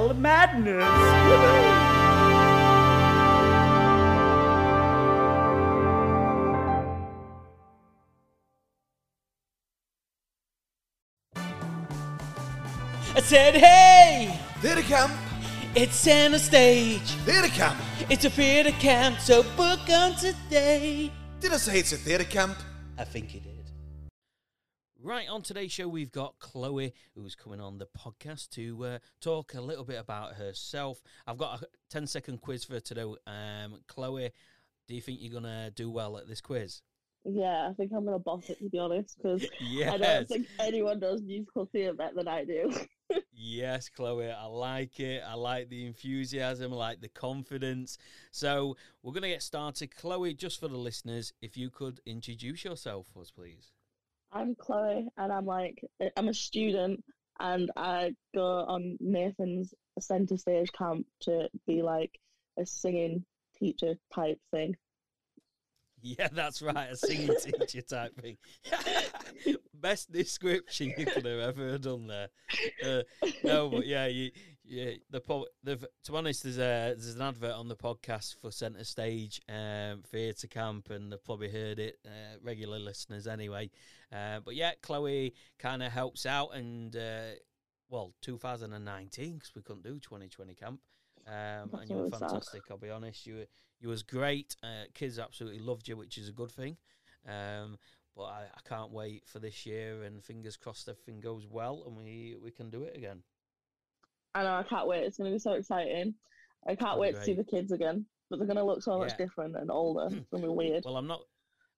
musical madness. I said, hey, Theatre camp, it's center stage. theatre camp. It's a theater camp, so book on today. Did I say it's a theatre camp? I think you did. Right, on today's show, we've got Chloe, who's coming on the podcast to uh, talk a little bit about herself. I've got a 10 second quiz for her to. Um, Chloe, do you think you're going to do well at this quiz? Yeah, I think I'm gonna boss it to be honest, because I don't think anyone does musical theatre better than I do. Yes, Chloe, I like it. I like the enthusiasm, I like the confidence. So, we're going to get started. Chloe, just for the listeners, if you could introduce yourself for us, please. I'm Chloe, and I'm like I'm a student, and I go on Nathan's centre stage camp to be like a singing teacher type thing. Yeah, that's right. A singing teacher type thing. Best description you could have ever done there. Uh, no, but yeah, you, yeah. The, po- the to be honest, there's a there's an advert on the podcast for Centre Stage um, Theatre Camp, and they've probably heard it. Uh, regular listeners, anyway. Uh, but yeah, Chloe kind of helps out, and uh, well, 2019 because we couldn't do 2020 camp. Um, and you were really sad. fantastic. I'll be honest. You were you was great. Uh, kids absolutely loved you, which is a good thing. Um, but I, I can't wait for this year, and fingers crossed everything goes well, and we we can do it again. I know I can't wait. It's gonna be so exciting. I can't wait to see the kids again, but they're gonna look so much Yeah. different and older. It's gonna be weird. Well, I'm not.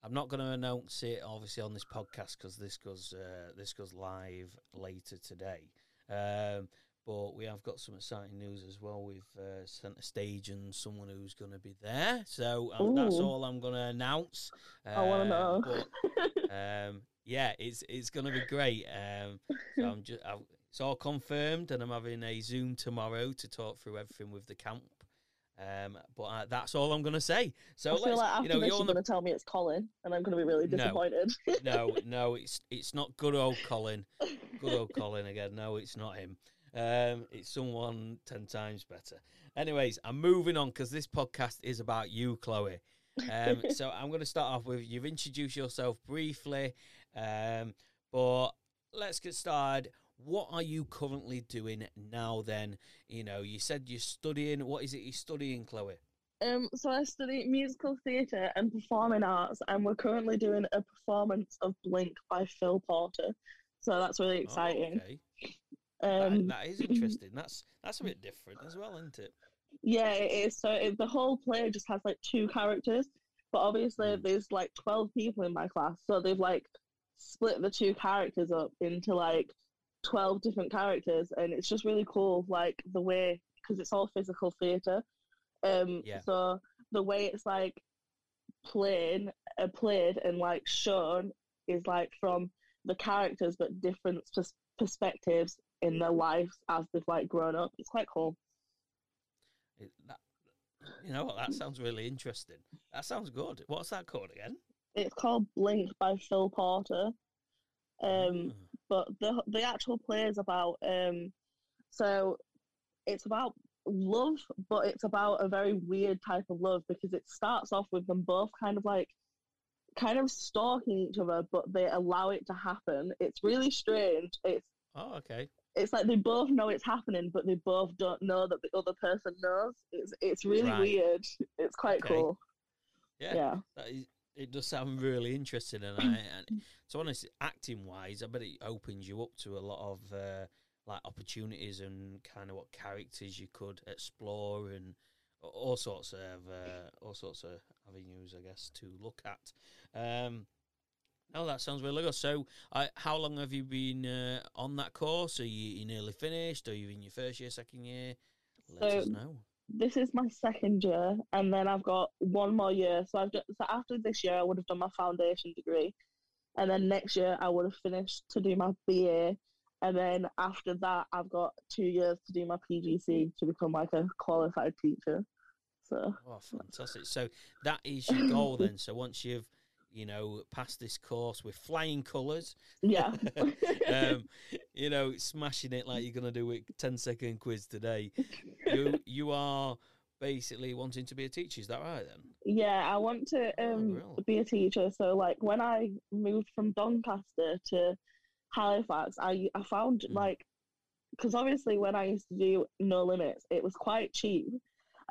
I'm not going to announce it obviously on this podcast because this goes uh, this goes live later today. Um, but we have got some exciting news as well We've uh, a stage and someone who's going to be there. So um, that's all I'm going to announce. I want to Uh, know. but, um, yeah, it's it's going to be great. Um, so I'm just i it's all confirmed, and I'm having a Zoom tomorrow to talk through everything with the camp. Um, but uh, that's all I'm going to say. So I feel like after you know, this, you're you're the gonna tell me it's Colin, and I'm gonna be really No. disappointed. no, no, it's it's not good old Colin. Good old Colin again. No, it's not him. Um, it's someone ten times better. Anyways, I'm moving on because this podcast is about you, Chloe. Um, so I'm going to start off with you've introduced yourself briefly, um, but let's get started. What are you currently doing now? Then you know you said you're studying. What is it you're studying, Chloe? Um, so I study musical theatre and performing arts, and we're currently doing a performance of Blink by Phil Porter. So that's really Oh, exciting. okay. That- Um, that is interesting. That's that's a bit different as well, isn't it? yeah, it is. So it, the whole play just has like two characters, but obviously Mm. there's like twelve people in my class, so they've like split the two characters up into like twelve different characters, and it's just really cool, like the way because it's all physical theatre. Um, Yeah. so the way it's like played, uh, played and like shown is like from the characters, but different pers- perspectives in their lives as they've like grown up. It's quite cool. It, that, you know what? That sounds really interesting. That sounds good. What's that called again? It's called Blink by Phil Porter. Um, Ah, but the the actual play is about um, so it's about love, but it's about a very weird type of love because it starts off with them both kind of like kind of stalking each other, but they allow it to happen. It's really strange. It's oh, okay. it's like they both know it's happening, but they both don't know that the other person knows. It's it's really Right. weird. It's quite Okay. cool. Yeah, Yeah. That is, it does sound really interesting, and I, and to honest, acting wise, I bet it opens you up to a lot of uh, like opportunities and kind of what characters you could explore and all sorts of uh, all sorts of avenues, I guess, to look at. Um, oh, that sounds really good. So, uh, how long have you been uh, on that course? Are you, you nearly finished? Are you in your first year, second year? Let us know. This is my second year, and then I've got one more year. So I've done, so after this year, I would have done my foundation degree, and then next year I would have finished to do my BA, and then after that, I've got two years to do my PGC to become like a qualified teacher. So Oh, fantastic! So that is your goal then. So once you've, you know, passed this course with flying colours, yeah, um, you know, smashing it like you're gonna do with 10 second quiz today. You you are basically wanting to be a teacher. Is that right then? Yeah, I want to Oh, um really? be a teacher. So like when I moved from Doncaster to Halifax, I I found Mm. like because obviously when I used to do No Limits, it was quite cheap.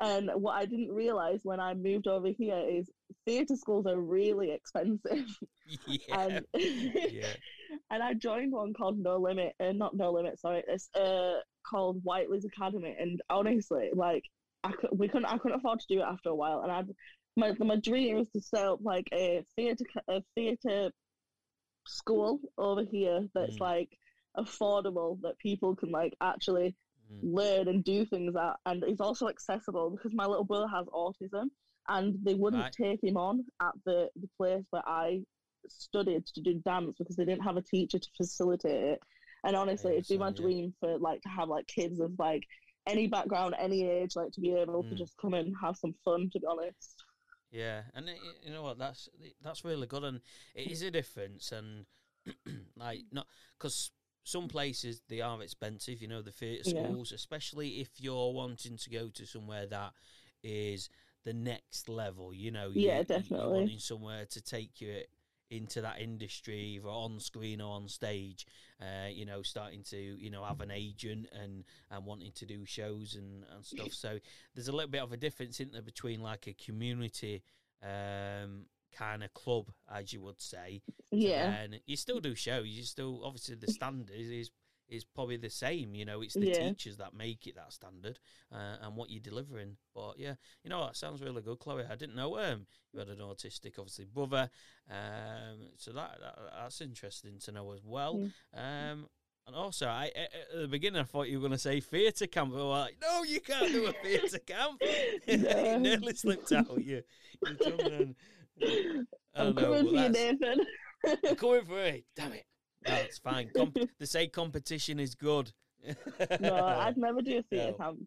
And what I didn't realize when I moved over here is theatre schools are really expensive. yeah. and yeah. and I joined one called No Limit, uh, not No Limit, sorry, it's uh called Whiteley's Academy. And honestly, like I could, we couldn't, I couldn't afford to do it after a while. And I, my my dream is to set up like a theatre a theatre school over here that's Mm. like affordable that people can like actually Mm. learn and do things at, and it's also accessible because my little brother has autism, and they wouldn't Right. take him on at the the place where I studied to do dance because they didn't have a teacher to facilitate it. And honestly, it'd be my yeah. dream for like to have like kids of like any background, any age, like to be able to Mm. just come and have some fun. To be honest, Yeah, and it, you know what? That's that's really good, and it is a difference, and like not because some places they are expensive. You know, the theatre Yeah. schools, especially if you're wanting to go to somewhere that is the next level. You know, Yeah, you- definitely. You're wanting somewhere to take you into that industry, either on screen or on stage. Uh, you know, starting to you know have an agent and and wanting to do shows and and stuff. So there's a little bit of a difference in there between like a community um kind of club as you would say yeah, and you still do shows you still obviously the standard is is, probably the same you know it's the Yeah. teachers that make it that standard uh, and what you're delivering but yeah you know that sounds really good chloe i didn't know um you had an autistic obviously brother um so that, that that's interesting to know as well Mm. um and also, I at the beginning I thought you were going to say theatre camp. but like, no, you can't do a theatre camp. it nearly slipped out. You, you tongue then. I I'm don't know, coming for you, Nathan. I'm coming for it. Damn it. That's fine. Com- they say competition is good. no, I'd never do a theatre No. camp.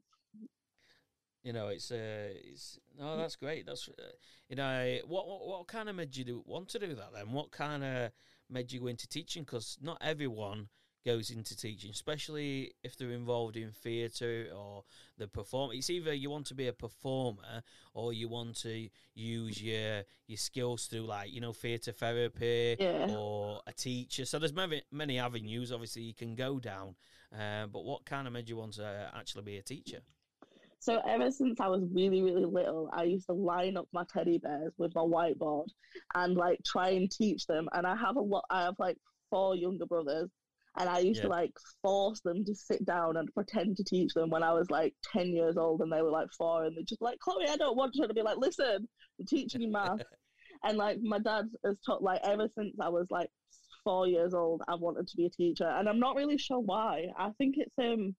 you know, it's uh, it's no, that's great. That's uh, you know, what, what what kind of made you do want to do that then? What kind of made you go into teaching? Because not everyone goes into teaching, especially if they're involved in theatre or the perform. It's either you want to be a performer or you want to use your your skills through like you know theatre therapy Yeah. or a teacher. So there's many many avenues obviously you can go down. Uh, but what kind of made you want to uh, actually be a teacher? So ever since I was really, really little, I used to line up my teddy bears with my whiteboard and like try and teach them. And I have a lot. I have like four younger brothers, and I used to like force them to sit down and pretend to teach them when I was like ten years old and they were like four, and they're just like, Chloe, I don't want you to be like, listen, I'm teaching you math. and like my dad has taught like ever since I was like four years old, I've wanted to be a teacher, and I'm not really sure why. I think it's um.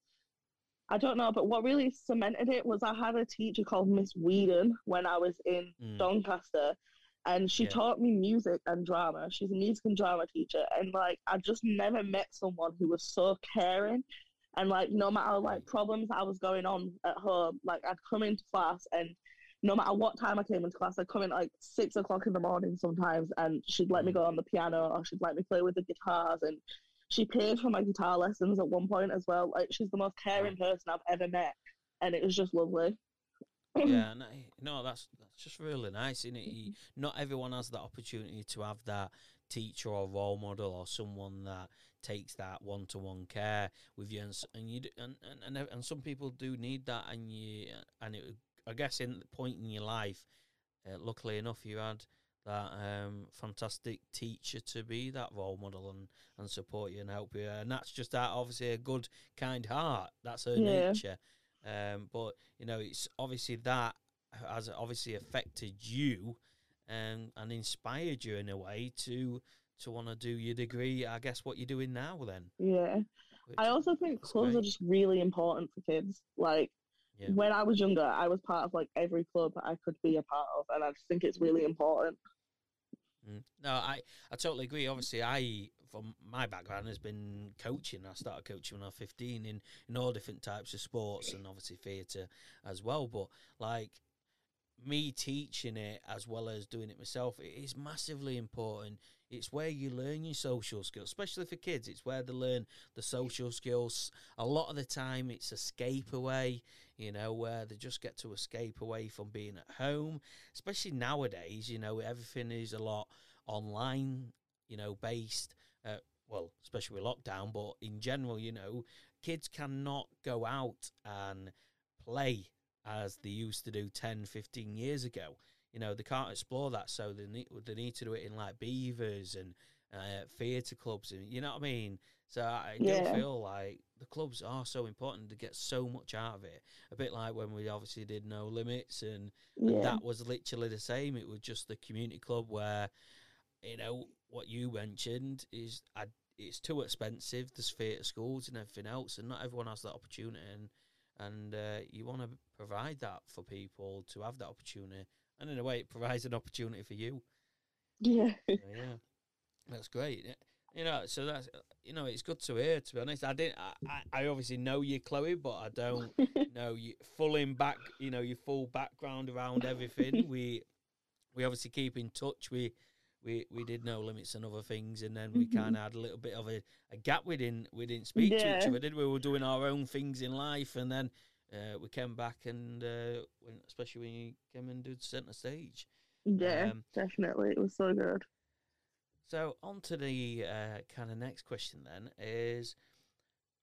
I don't know, but what really cemented it was I had a teacher called Miss Whedon when I was in Mm. Doncaster, and she Yeah. taught me music and drama. She's a music and drama teacher, and like I just never met someone who was so caring, and like no matter like problems I was going on at home, like I'd come into class and no matter what time I came into class, I'd come in like six o'clock in the morning sometimes, and she'd let me Mm. go on the piano or she'd let me play with the guitars and. She paid for my guitar lessons at one point as well. Like she's the most caring person I've ever met, and it was just lovely. Yeah, no, no, that's that's just really nice, isn't it? You, not everyone has that opportunity to have that teacher or role model or someone that takes that one to one care with you, and and you and, and and and some people do need that, and you and it, I guess in the point in your life, uh, luckily enough, you had that um, fantastic teacher to be that role model and, and support you and help you, and that's just that obviously a good kind heart. That's her Yeah. nature. Um, but you know, it's obviously that has obviously affected you and and inspired you in a way to to want to do your degree. I guess what you're doing now then. Yeah. which- I also think clubs are just really important for kids. Like Yeah. when I was younger, I was part of like every club I could be a part of, and I just think it's really important. Mm. No, I, I totally agree. Obviously, I from my background has been coaching. I started coaching when I was fifteen in in all different types of sports and obviously theatre as well. But like me teaching it as well as doing it myself, it is massively important. it's where you learn your social skills, especially for kids. It's where they learn the social skills. A lot of the time, it's escape away, you know, where they just get to escape away from being at home. Especially nowadays, you know, everything is a lot online, you know, based. Well, especially with lockdown, but in general, you know, kids cannot go out and play as they used to do 10, 15 years ago. You know, they can't explore that, so they need, they need to do it in like beavers and uh, theatre clubs, and you know what I mean. So I do Yeah. feel like the clubs are so important to get so much out of it. A bit like when we obviously did No Limits, and, and that was literally the same. It was just the community club where, you know, what you mentioned is I, it's too expensive. There's theatre schools and everything else, and not everyone has that opportunity. And and uh, you want to provide that for people to have that opportunity. And in a way, it provides an opportunity for you. Yeah. Yeah, that's great. You know, so that's you know, it's good to hear. To be honest, I didn't. I, I I obviously know you, Chloe, but I don't know you full in back. You know, your full background around everything. we we obviously keep in touch. We we we did no limits and other things, and then we kind of had a little bit of a, a gap. We didn't we didn't speak to each other. Did we? we were doing our own things in life, and then uh, we came back, and uh, when, especially when you came and did centre stage. yeah, Um, definitely. It was so good. So on to the uh, kind of next question then is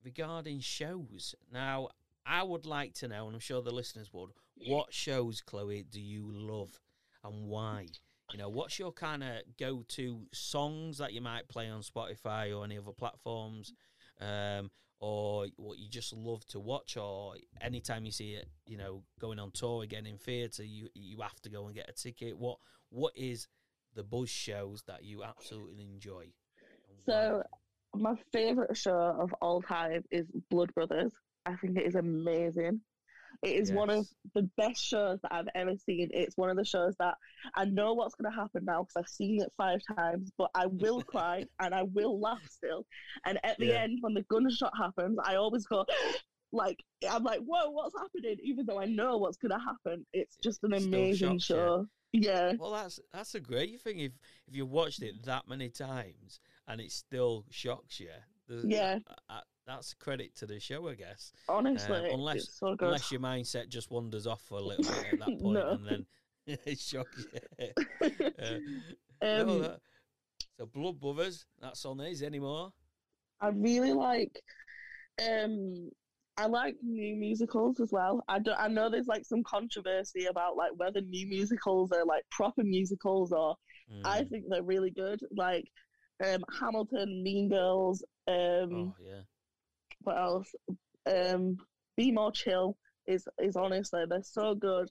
regarding shows. Now, I would like to know, and I'm sure the listeners would, what shows, Chloe, do you love and why? You know, what's your kind of go-to songs that you might play on Spotify or any other platforms, um, or what you just love to watch, or anytime you see it, you know, going on tour again in theatre, you you have to go and get a ticket. What what is the buzz shows that you absolutely enjoy? So, my favorite show of all time is Blood Brothers. I think it is amazing. It is one of the best shows that I've ever seen. It's one of the shows that I know what's going to happen now because I've seen it five times, but I will cry and I will laugh still. And at the Yeah. end, when the gunshot happens, I always go, like, I'm like, whoa, what's happening? Even though I know what's going to happen. It's just an amazing you. show. Yeah. Well, that's that's a great thing if if you watched it that many times and it still shocks you. Yeah. That's credit to the show, I guess. Honestly, unless- it's so. Unless your mindset just wanders off for a little bit at that point, No. and then it shocks you. Uh, no, um, that- so Blood Brothers, that's on these anymore. I really like um I like new musicals as well. I don't, I know there's like some controversy about like whether new musicals are like proper musicals or I Mm. think they're really good. Like um Hamilton, Mean Girls, um oh yeah, what else? Um Be More Chill is is honestly they're so good.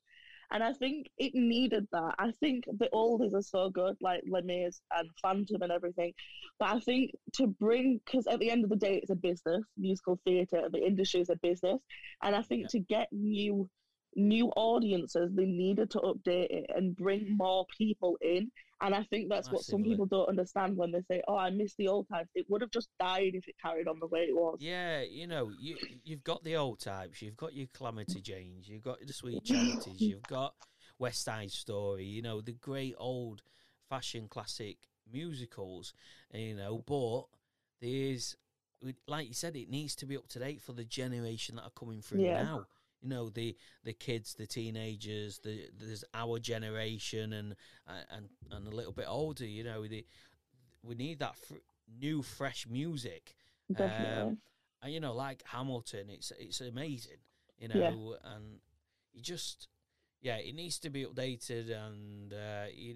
And I think it needed that. I think the oldies are so good, like Les and Phantom and everything. But I think to bring, because at the end of the day, it's a business, musical theatre, the industry is a business. And I think Yeah. to get new new audiences, they needed to update it and bring mm-hmm. more people in. And I think that's what some people don't understand when they say, "Oh, I miss the old times." It would have just died if it carried on the way it was. yeah. You know, you you've got the old types, you've got your Calamity Janes, you've got the Sweet Charities, you've got West Side Story. You know, the great old fashion classic musicals. You know, but there's like you said, it needs to be up to date for the generation that are coming through Yeah. now. You know the the kids, the teenagers, the there's our generation and and and a little bit older. You know, the, we need that fr- new, fresh music. Um, and you know, like Hamilton, it's it's amazing. You know, Yeah. and you just yeah, it needs to be updated. And uh, you,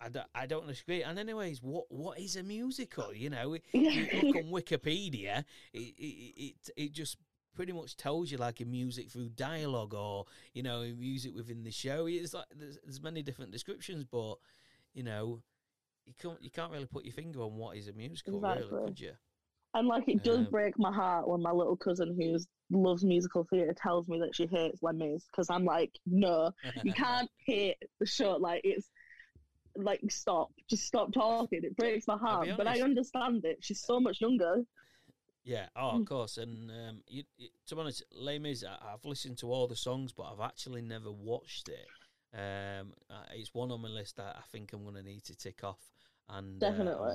I don't, I don't disagree. And anyways, what what is a musical? You know, yeah. you look on Wikipedia, it, it it it just pretty much tells you like a music through dialogue or you know music within the show. It's like there's, there's many different descriptions, but you know you can't you can't really put your finger on what is a musical, really, could you? And like it does Um, break my heart when my little cousin who loves musical theatre tells me that she hates Les Mis because I'm like, no, you can't hate the show. Like it's like stop, just stop talking. It breaks my heart, but I understand it. She's so much younger. Yeah, oh, Mm. of course. And um, you, you, to be honest, Les Mis, I, I've listened to all the songs, but I've actually never watched it. Um, uh, it's one on my list that I think I'm going to need to tick off and uh,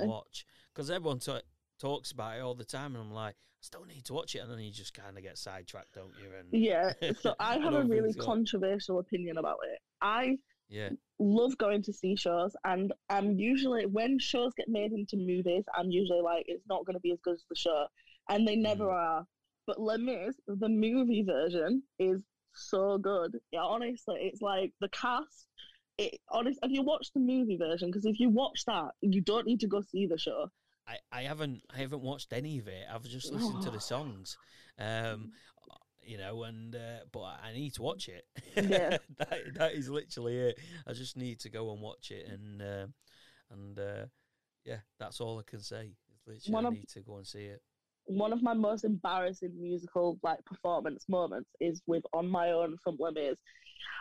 watch because everyone ta- talks about it all the time, and I'm like, I still need to watch it, and then you just kind of get sidetracked, don't you? And Yeah. So I have a really controversial opinion about it. I yeah, love going to see shows, and I'm usually when shows get made into movies, I'm usually like, it's not going to be as good as the show, and they never Mm. are. But Les Mis, the movie version, is so good. Yeah, honestly, it's like the cast. It honest. If you watch the movie version, because if you watch that, you don't need to go see the show. I, I haven't I haven't watched any of it. I've just listened to the songs, um, you know, and uh, but I need to watch it. Yeah. that that is literally it. I just need to go and watch it, and uh, and uh, yeah, that's all I can say. Literally One I of- need to go and see it. One of my most embarrassing musical like performance moments is with On My Own from Les Mis.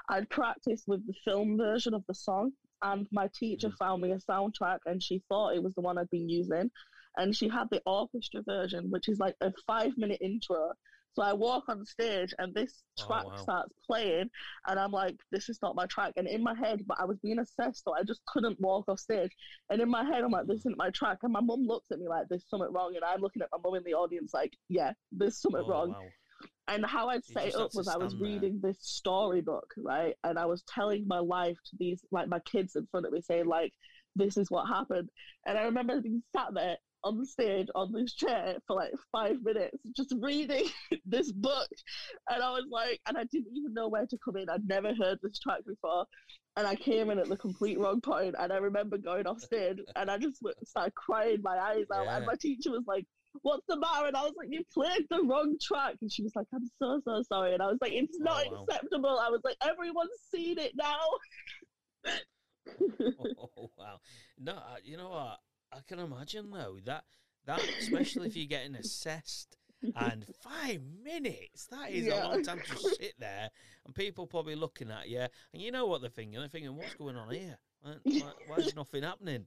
I'd practiced with the film version of the song, and my teacher Mhm. found me a soundtrack, and she thought it was the one I'd been using, and she had the orchestra version, which is like a five-minute intro. So I walk on stage, and this Oh, track wow. starts playing, and I'm like, "This is not my track." And in my head, but I was being assessed, so I just couldn't walk off stage. And in my head, I'm like, "This isn't my track." And my mum looks at me like, "There's something wrong," and I'm looking at my mum in the audience like, "Yeah, there's something Oh, wrong." wow. And how I'd set it up was I was stand there. reading this storybook, right? And I was telling my life to these, like my kids in front of me, saying, like, this is what happened. And I remember being sat there on the stage on this chair for like five minutes, just reading this book. And I was like, and I didn't even know where to come in. I'd never heard this track before. And I came in at the complete wrong point. And I remember going off stage and I just started crying my eyes out. Yeah. And my teacher was like, what's the matter? And I was like, you played the wrong track. And she was like, I'm so, so sorry. And I was like, it's oh, not Oh, wow. acceptable. I was like, everyone's seen it now. oh, wow. No, uh, you know what? I can imagine though that that especially if you're getting assessed and five minutes that is Yeah. a long time to sit there and people probably looking at you and you know what they're thinking they're thinking what's going on here why, why, why is nothing happening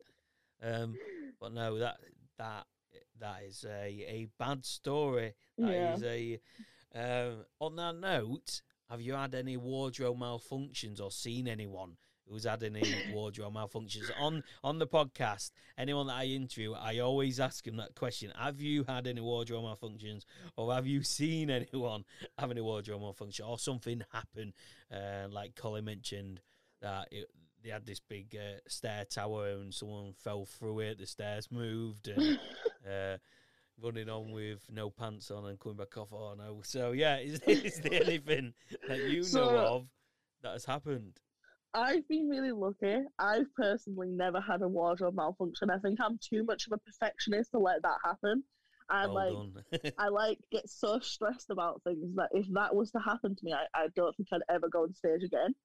um but no that that that is a a bad story That Yeah. is a um on that note have you had any wardrobe malfunctions or seen anyone who's had any wardrobe malfunctions on on the podcast. Anyone that I interview, I always ask them that question: Have you had any wardrobe malfunctions, or have you seen anyone have any wardrobe malfunction, or something happen? Uh, like Colin mentioned that it, they had this big uh, stair tower and someone fell through it. The stairs moved and. Uh, Running on with no pants on and coming back off. Oh no! So yeah, is, is there anything that you know So- of that has happened? I've been really lucky. I've personally never had a wardrobe malfunction. I think I'm too much of a perfectionist to let that happen. I well like. I like get so stressed about things that if that was to happen to me, I, I don't think I'd ever go on stage again.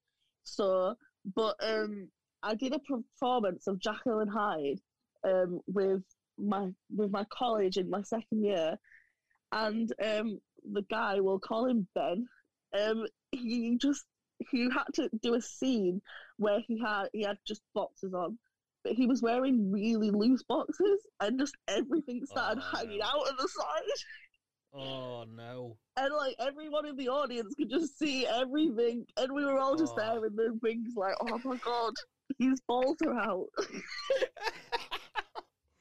So, but um, I did a performance of and Hyde um with my with my college in my second year, and um the guy we'll call him Ben. Um, he just he had to do a scene where he had he had just boxes on. But he was wearing really loose boxes and just everything oh, started Oh, hanging no. out at the side oh no! and like everyone in the audience could just see everything, and we were all just Oh. there in the wings, like, "Oh my god, his balls are out."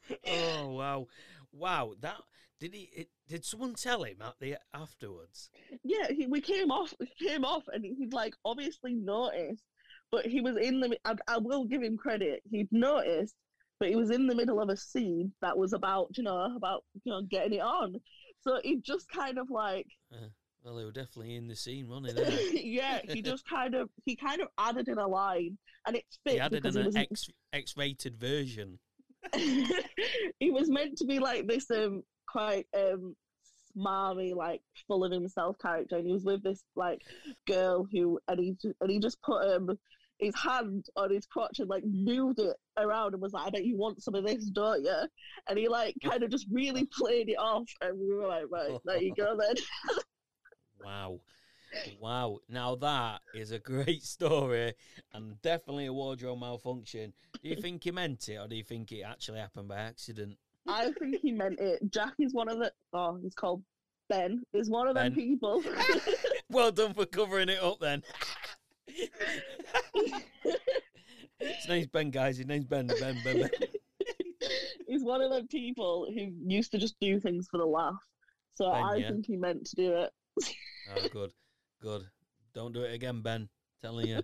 oh wow, wow! That did he? It, did someone tell him at the afterwards? yeah, he, we came off, came off, and he'd like obviously noticed, but he was in the. I, I will give him credit. He'd noticed, but he was in the middle of a scene that was about, you know, about you know getting it on. So he just kind of like, Well, they were definitely in the scene, weren't they? Yeah, he just kind of he kind of added in a line, and it fit He added because an he was X X-rated version. he was meant to be like this um quite um smarmy like full of himself character and he was with this like girl who and he and he just put um his hand on his crotch and like moved it around and was like I bet you want some of this don't you and he like kind of just really played it off and we were like right there you go then Wow. Wow. Now that is a great story and definitely a wardrobe malfunction. Do you think he meant it or do you think it actually happened by accident? I think he meant it Jack is one of the oh he's called Ben is one of them people well done for covering it up then. His name's Ben, guys. His name's Ben. Ben, Ben, Ben. he's one of them people who used to just do things for the laugh. So Ben, I yeah. think he meant to do it. Oh, good, good. Don't do it again, Ben. Telling you.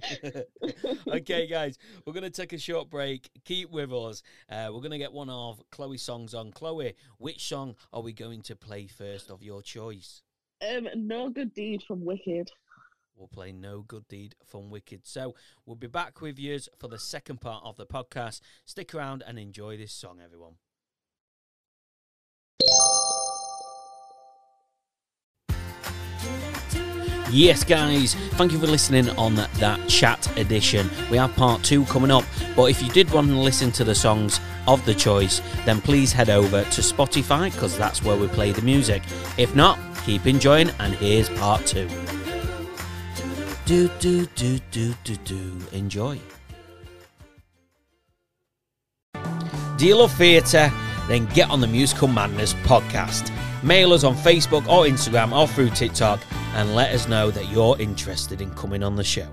okay, guys, we're going to take a short break. Keep with us. Uh, we're going to get one of Chloe's songs on. Chloe, which song are we going to play first of your choice? Um, no good deed from Wicked. We'll play No Good Deed from Wicked. So we'll be back with you for the second part of the podcast. Stick around and enjoy this song, everyone. Yes, guys, thank you for listening on that chat edition. We have part two coming up, but if you did want to listen to the songs of the choice, then please head over to Spotify because that's where we play the music. If not, keep enjoying, and here's part two. Do, do, do, do, do, do. Enjoy. Do you love theatre? Then get on the Musical Madness podcast. Mail us on Facebook or Instagram or through TikTok and let us know that you're interested in coming on the show.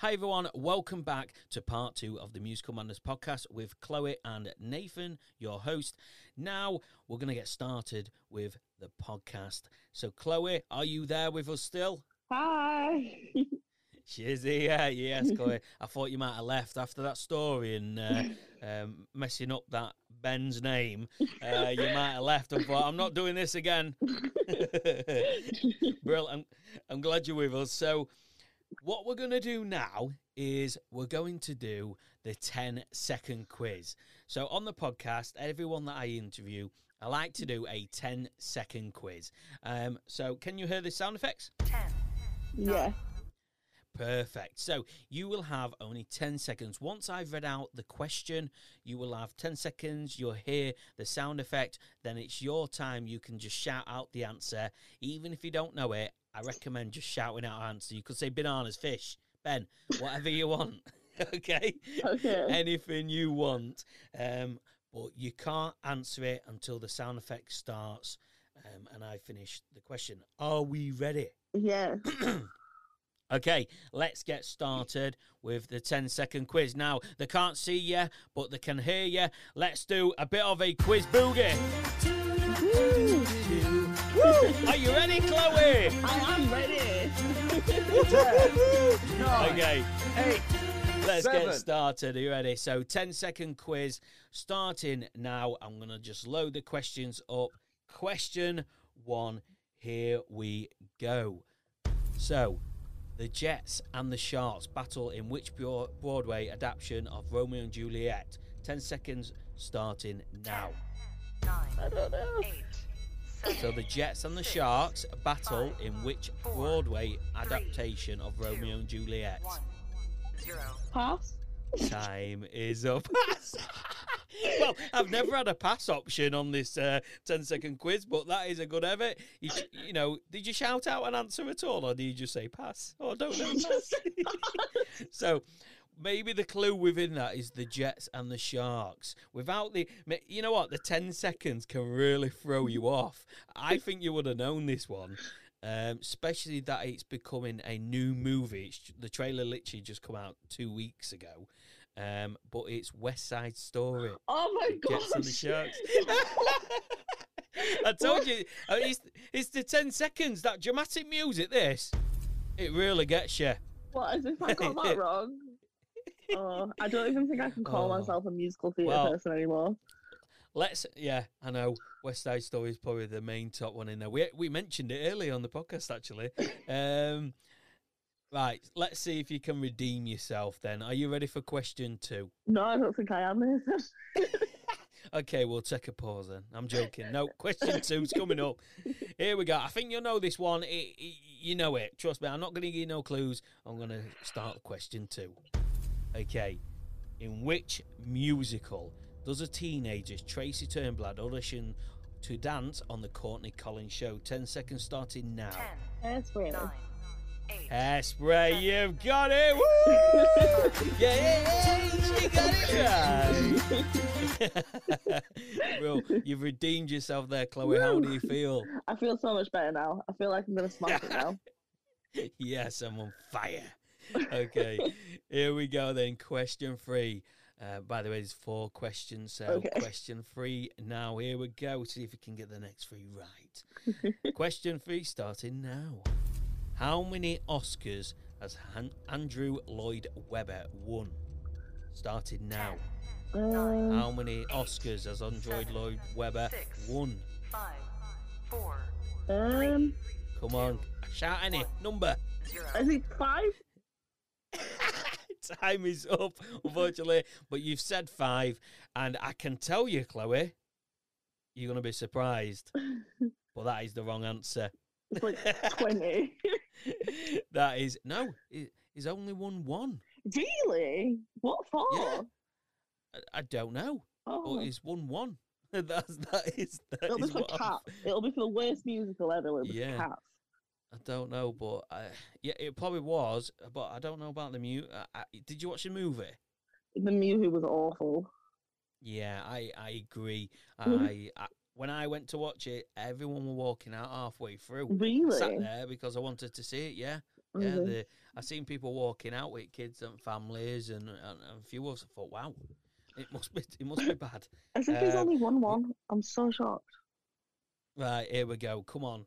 Hi everyone, welcome back to part two of the Musical Madness podcast with Chloe and Nathan, your host. Now we're going to get started with the podcast. So, Chloe, are you there with us still? Hi. She's here, yes, Chloe. I thought you might have left after that story and uh, um, messing up that Ben's name. Uh, you might have left and thought, I'm not doing this again. Brill, I'm, I'm glad you're with us. So, what we're going to do now is we're going to do the 10 second quiz. So, on the podcast, everyone that I interview, I like to do a 10 second quiz. Um, so, can you hear the sound effects? Ten, yeah. Perfect. So you will have only 10 seconds. Once I've read out the question, you will have 10 seconds. You'll hear the sound effect. Then it's your time. You can just shout out the answer. Even if you don't know it, I recommend just shouting out answer. You could say bananas, fish, Ben, whatever you want. okay? Okay. Anything you want. Um, but you can't answer it until the sound effect starts um, and I finish the question. Are we ready? Yeah. Okay, let's get started with the 10 second quiz. Now, they can't see you, but they can hear you. Let's do a bit of a quiz boogie. Woo! Are you ready, Chloe? I am ready. Okay, Eight. let's Seven. get started. Are you ready? So, 10 second quiz starting now. I'm going to just load the questions up. Question one, here we go. So, the Jets and the Sharks battle in which Broadway adaptation of Romeo and Juliet? 10 seconds starting now. I don't know. So the Jets and the Sharks battle in which Broadway adaptation of Romeo and Juliet? Pass. Time is up. well, I've never had a pass option on this uh, 10 second quiz, but that is a good effort. You, you know, did you shout out an answer at all, or did you just say pass? Oh, don't know. Pass. so maybe the clue within that is the Jets and the Sharks. Without the, you know what, the 10 seconds can really throw you off. I think you would have known this one. Um, especially that it's becoming a new movie. It's, the trailer literally just come out two weeks ago, um, but it's West Side Story. Oh my god. The Sharks. I told you, uh, it's, it's the 10 seconds, that dramatic music, this. It really gets you. What as if I got that wrong? Oh, I don't even think I can call Oh. myself a musical theatre Well, person anymore. Let's, yeah, I know. West Side Story is probably the main top one in there. We we mentioned it earlier on the podcast, actually. Um, right, let's see if you can redeem yourself. Then, are you ready for question two? No, I don't think I am. Okay, we'll take a pause then. I'm joking. No, question two's coming up. Here we go. I think you'll know this one. It, it- you know it. Trust me. I'm not going to give you no clues. I'm going to start question two. Okay. In which musical does a teenager, Tracy Turnblad, audition to dance on the Corny Collins show? 10 seconds starting now. Hairspray. Hairspray, you've got it! Woo! yeah, she got it right! well, you've redeemed yourself there, Chloe. How do you feel? I feel so much better now. I feel like I'm gonna smash it now. Yes, I'm on fire. okay, here we go then. Question three. Uh, by the way, there's four questions. So, Okay. question three. Now, here we go. See if we can get the next three right. question three starting now. How many Oscars has Han- Andrew Lloyd Webber won? Started now. Um, How many Oscars has Andrew Lloyd Webber Six. won? Five, four, um, Come on, shout any number. zero. I think five. Time is up, unfortunately. But you've said five, and I can tell you, Chloe, you're going to be surprised. but that is the wrong answer. It's like twenty. that is no. he- He's only won one. really? What for? Yeah. I, I don't know, Oh, but he's won one. That's that is that it'll be is for what I'm- Cats. It'll be for the worst musical ever. It'll be for Yeah. Cats. I don't know, but I, yeah, it probably was. But I don't know about the mute. I, I, did you watch the movie? The music was awful. Yeah, I I agree. I, I when I went to watch it, everyone were walking out halfway through. Really? Sat there because I wanted to see it. Yeah, yeah. Mhm. The, I seen people walking out with kids and families, and, and, and a few of us. I thought, wow, it must be it must be bad. I think um, only one one. I'm so shocked. Right, here we go. Come on.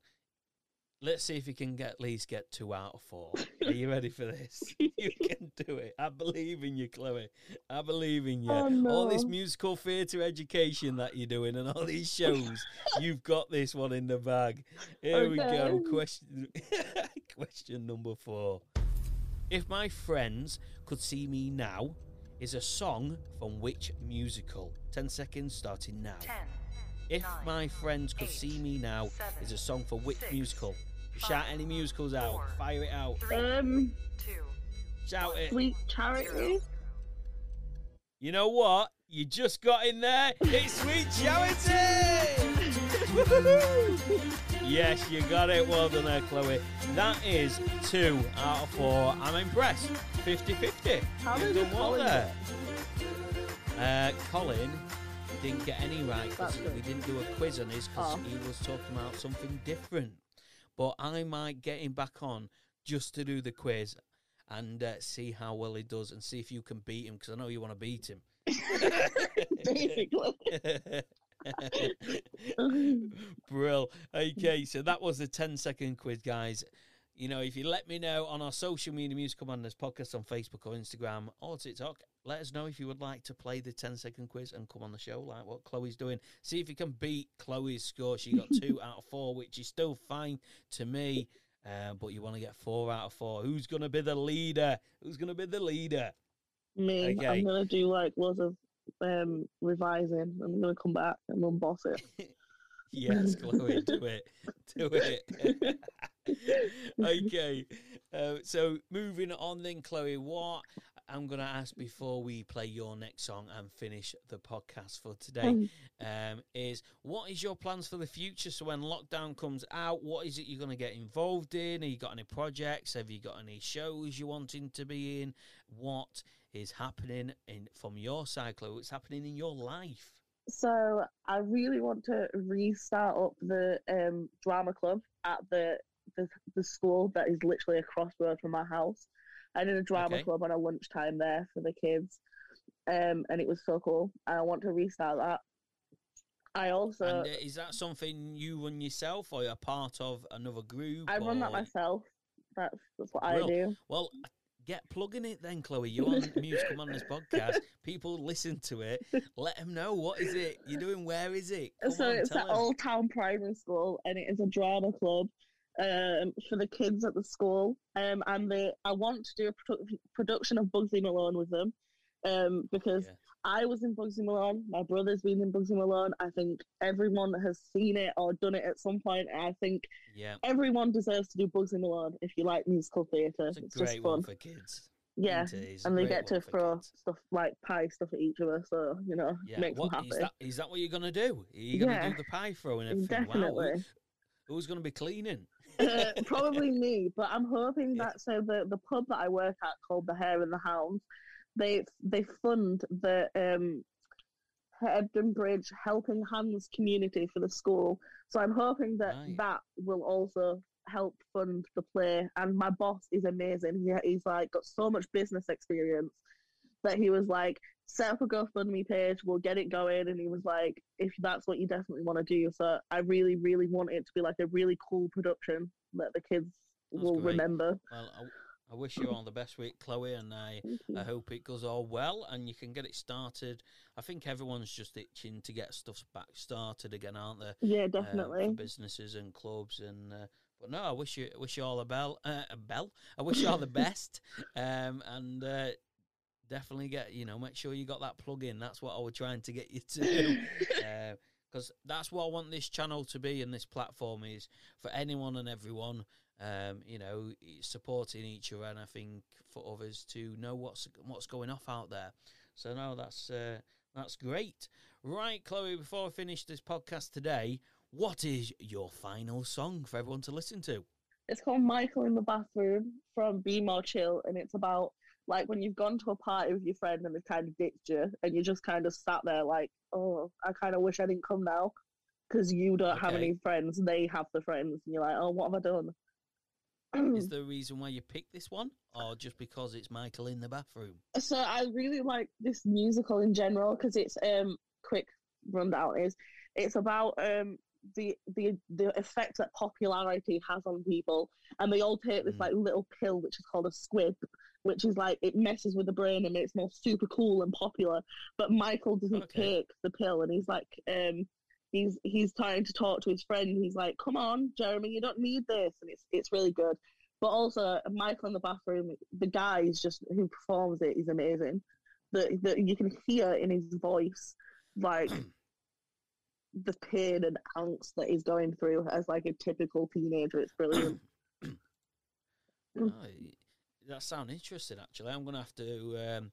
Let's see if you can get at least get two out of four. Are you ready for this? you can do it. I believe in you, Chloe. I believe in you. Oh, All this musical theatre education that you're doing and all these shows, you've got this one in the bag. Here we go. Question question number four. If my friends could see me now is a song from which musical? Ten seconds starting now. Ten, If Nine, my friends could eight, see me now seven, is a song for which six, musical? Shout any musicals out. four, Fire it out. three, Um, two, Shout it. Sweet Charity. You know what? You just got in there. It's Sweet Charity! Yes, you got it. Well done there, Chloe. That is two out of four. I'm impressed. 50 50. How You've did done well Colin there. Uh, Colin didn't get any right because we didn't do a quiz on his because Oh. he was talking about something different. But I might get him back on just to do the quiz and uh, see how well he does and see if you can beat him because I know you want to beat him. Basically. Brill. Okay, so that was the 10 second quiz, guys. You know, if you let me know on our social media Musical Madness podcast on Facebook or Instagram or TikTok, let us know if you would like to play the 10 second quiz and come on the show like what Chloe's doing. See if you can beat Chloe's score. She got two out of four, which is still fine to me. Uh, but you want to get four out of four. Who's going to be the leader? Who's going to be the leader? Me, Okay. I'm gonna do like loads of um revising. I'm gonna come back and unboss it. Yes, Chloe, do it. Do it. okay. Uh, so moving on then, Chloe, what I'm going to ask before we play your next song and finish the podcast for today Um, um, is what is your plans for the future? So when lockdown comes out, what is it you're going to get involved in? Have you got any projects? Have you got any shows you're wanting to be in? What is happening in from your side, Chloe? What's happening in your life? So I really want to restart up the um, drama club at the, the the school that is literally across the road from my house. I did a drama Okay. club on a lunchtime there for the kids, um, and it was so cool. And I want to restart that. I also and uh, is that something you run yourself, or you're part of another group? I run that myself. That's that's what Real. I do. Well, get plugging it then, Chloe. You're on Musical Madness podcast. People listen to it. Let them know what is it you're doing. Where is it? Come so on, it's at 'em. Old Town Primary School, and it is a drama club um, for the kids at the school. Um, and they, I want to do a produ- production of Bugsy Malone with them, um, because Yeah. I was in Bugsy Malone. My brother's been in Bugsy Malone. I think everyone has seen it or done it at some point. And I think Yeah, everyone deserves to do Bugsy Malone if you like musical theatre. it's It's just great fun. for kids. yeah. isn't it? It's a And they get to throw kids. stuff like pie stuff at each other, so you know, Yeah, makes what them is that? Is that what you're gonna do? Are you gonna Yeah. do the pie throw and everything? Wow, Definitely. who's gonna be cleaning? Uh, probably me, but I'm hoping that so the the pub that I work at called the Hare and the Hounds, they they fund the um Hebden Bridge Helping Hands community for the school. So I'm hoping that Right. that will also help fund the play. And my boss is amazing. He, he's like got so much business experience that he was like, set up a GoFundMe page, we'll get it going. And he was like, if that's what you definitely want to do. So I really, really want it to be like a really cool production that the kids That's will great. remember. Well, I, I wish you all the best with it, Chloe, and I, I hope it goes all well and you can get it started. I think everyone's just itching to get stuff back started again, aren't they? Yeah, um, definitely. for businesses and clubs and uh, but no, I wish you wish you all a bell uh, a bell. I wish you all the best. Um, and uh, definitely get you know make sure you got that plug in. That's what I was trying to get you to do. Because that's what I want this channel to be and this platform is for anyone and everyone. Um, you know, supporting each other, and I think for others to know what's what's going off out there. So no, that's uh, that's great. Right, Chloe. Before I finish this podcast today, what is your final song for everyone to listen to? It's called Michael in the Bathroom from Be More Chill, and it's about like when you've gone to a party with your friend and they've kind of ditched you, and you just kind of sat there like, oh, I kind of wish I didn't come now because you don't have any friends, they have the friends, and you're like, oh, what have I done? Is there a reason why you picked this one, or just because it's Michael in the bathroom? so I really like this musical in general because it's um quick rundown is it's about um the the the effect that popularity has on people and they all take this Mm. like little pill which is called a SQUIP which is like it messes with the brain and makes more super cool and popular. But michael doesn't Okay. take the pill and he's like um he's he's trying to talk to his friend. He's like come on jeremy you don't need this. And it's it's really good. But also michael in the bathroom the guy is just who performs it is amazing. That that you can hear in his voice like the pain and angst that he's going through as like a typical teenager. It's brilliant. Oh, that sounds interesting. Actually, I'm going to have to um,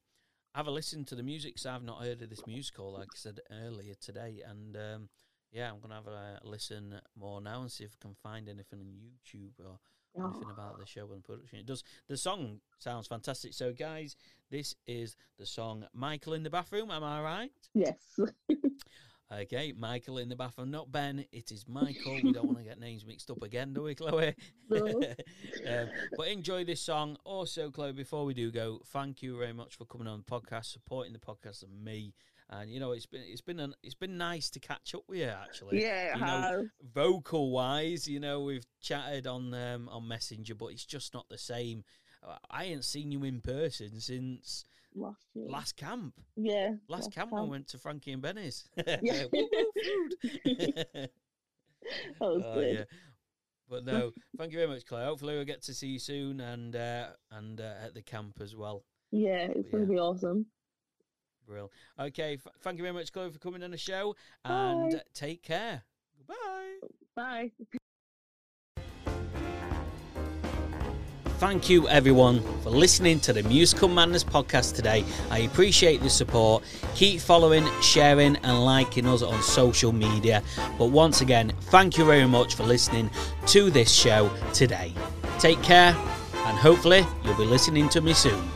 have a listen to the music because I've not heard of this musical, like I said earlier today. And um, yeah, I'm going to have a listen more now and see if I can find anything on YouTube or anything about the show and production. It does. The song sounds fantastic. So, guys, this is the song "Michael in the Bathroom." Am I right? yes Okay, Michael in the bathroom, not Ben. It is Michael. We don't want to get names mixed up again, do we, Chloe? No. um, but enjoy this song. Also, Chloe, before we do go, thank you very much for coming on the podcast, supporting the podcast and me. And you know, it's been it's been an, it's been nice to catch up with you actually. yeah you know, vocal wise, you know, we've chatted on um, on Messenger, but it's just not the same. I ain't seen you in person since last year last camp. yeah Last camp, I went to Frankie and Benny's. Yeah. Woo, woo, food. that was Oh, good yeah. But no, thank you very much, Claire. Hopefully, we'll get to see you soon and uh, and uh, at the camp as well. yeah it's gonna Yeah. be awesome Brill. Okay, f- thank you very much, Chloe, for coming on the show, and Bye. take care. Goodbye. bye Thank you, everyone, for listening to the Musical Madness podcast today. I appreciate the support. Keep following, sharing, and liking us on social media. But once again, thank you very much for listening to this show today. Take care, and hopefully, you'll be listening to me soon.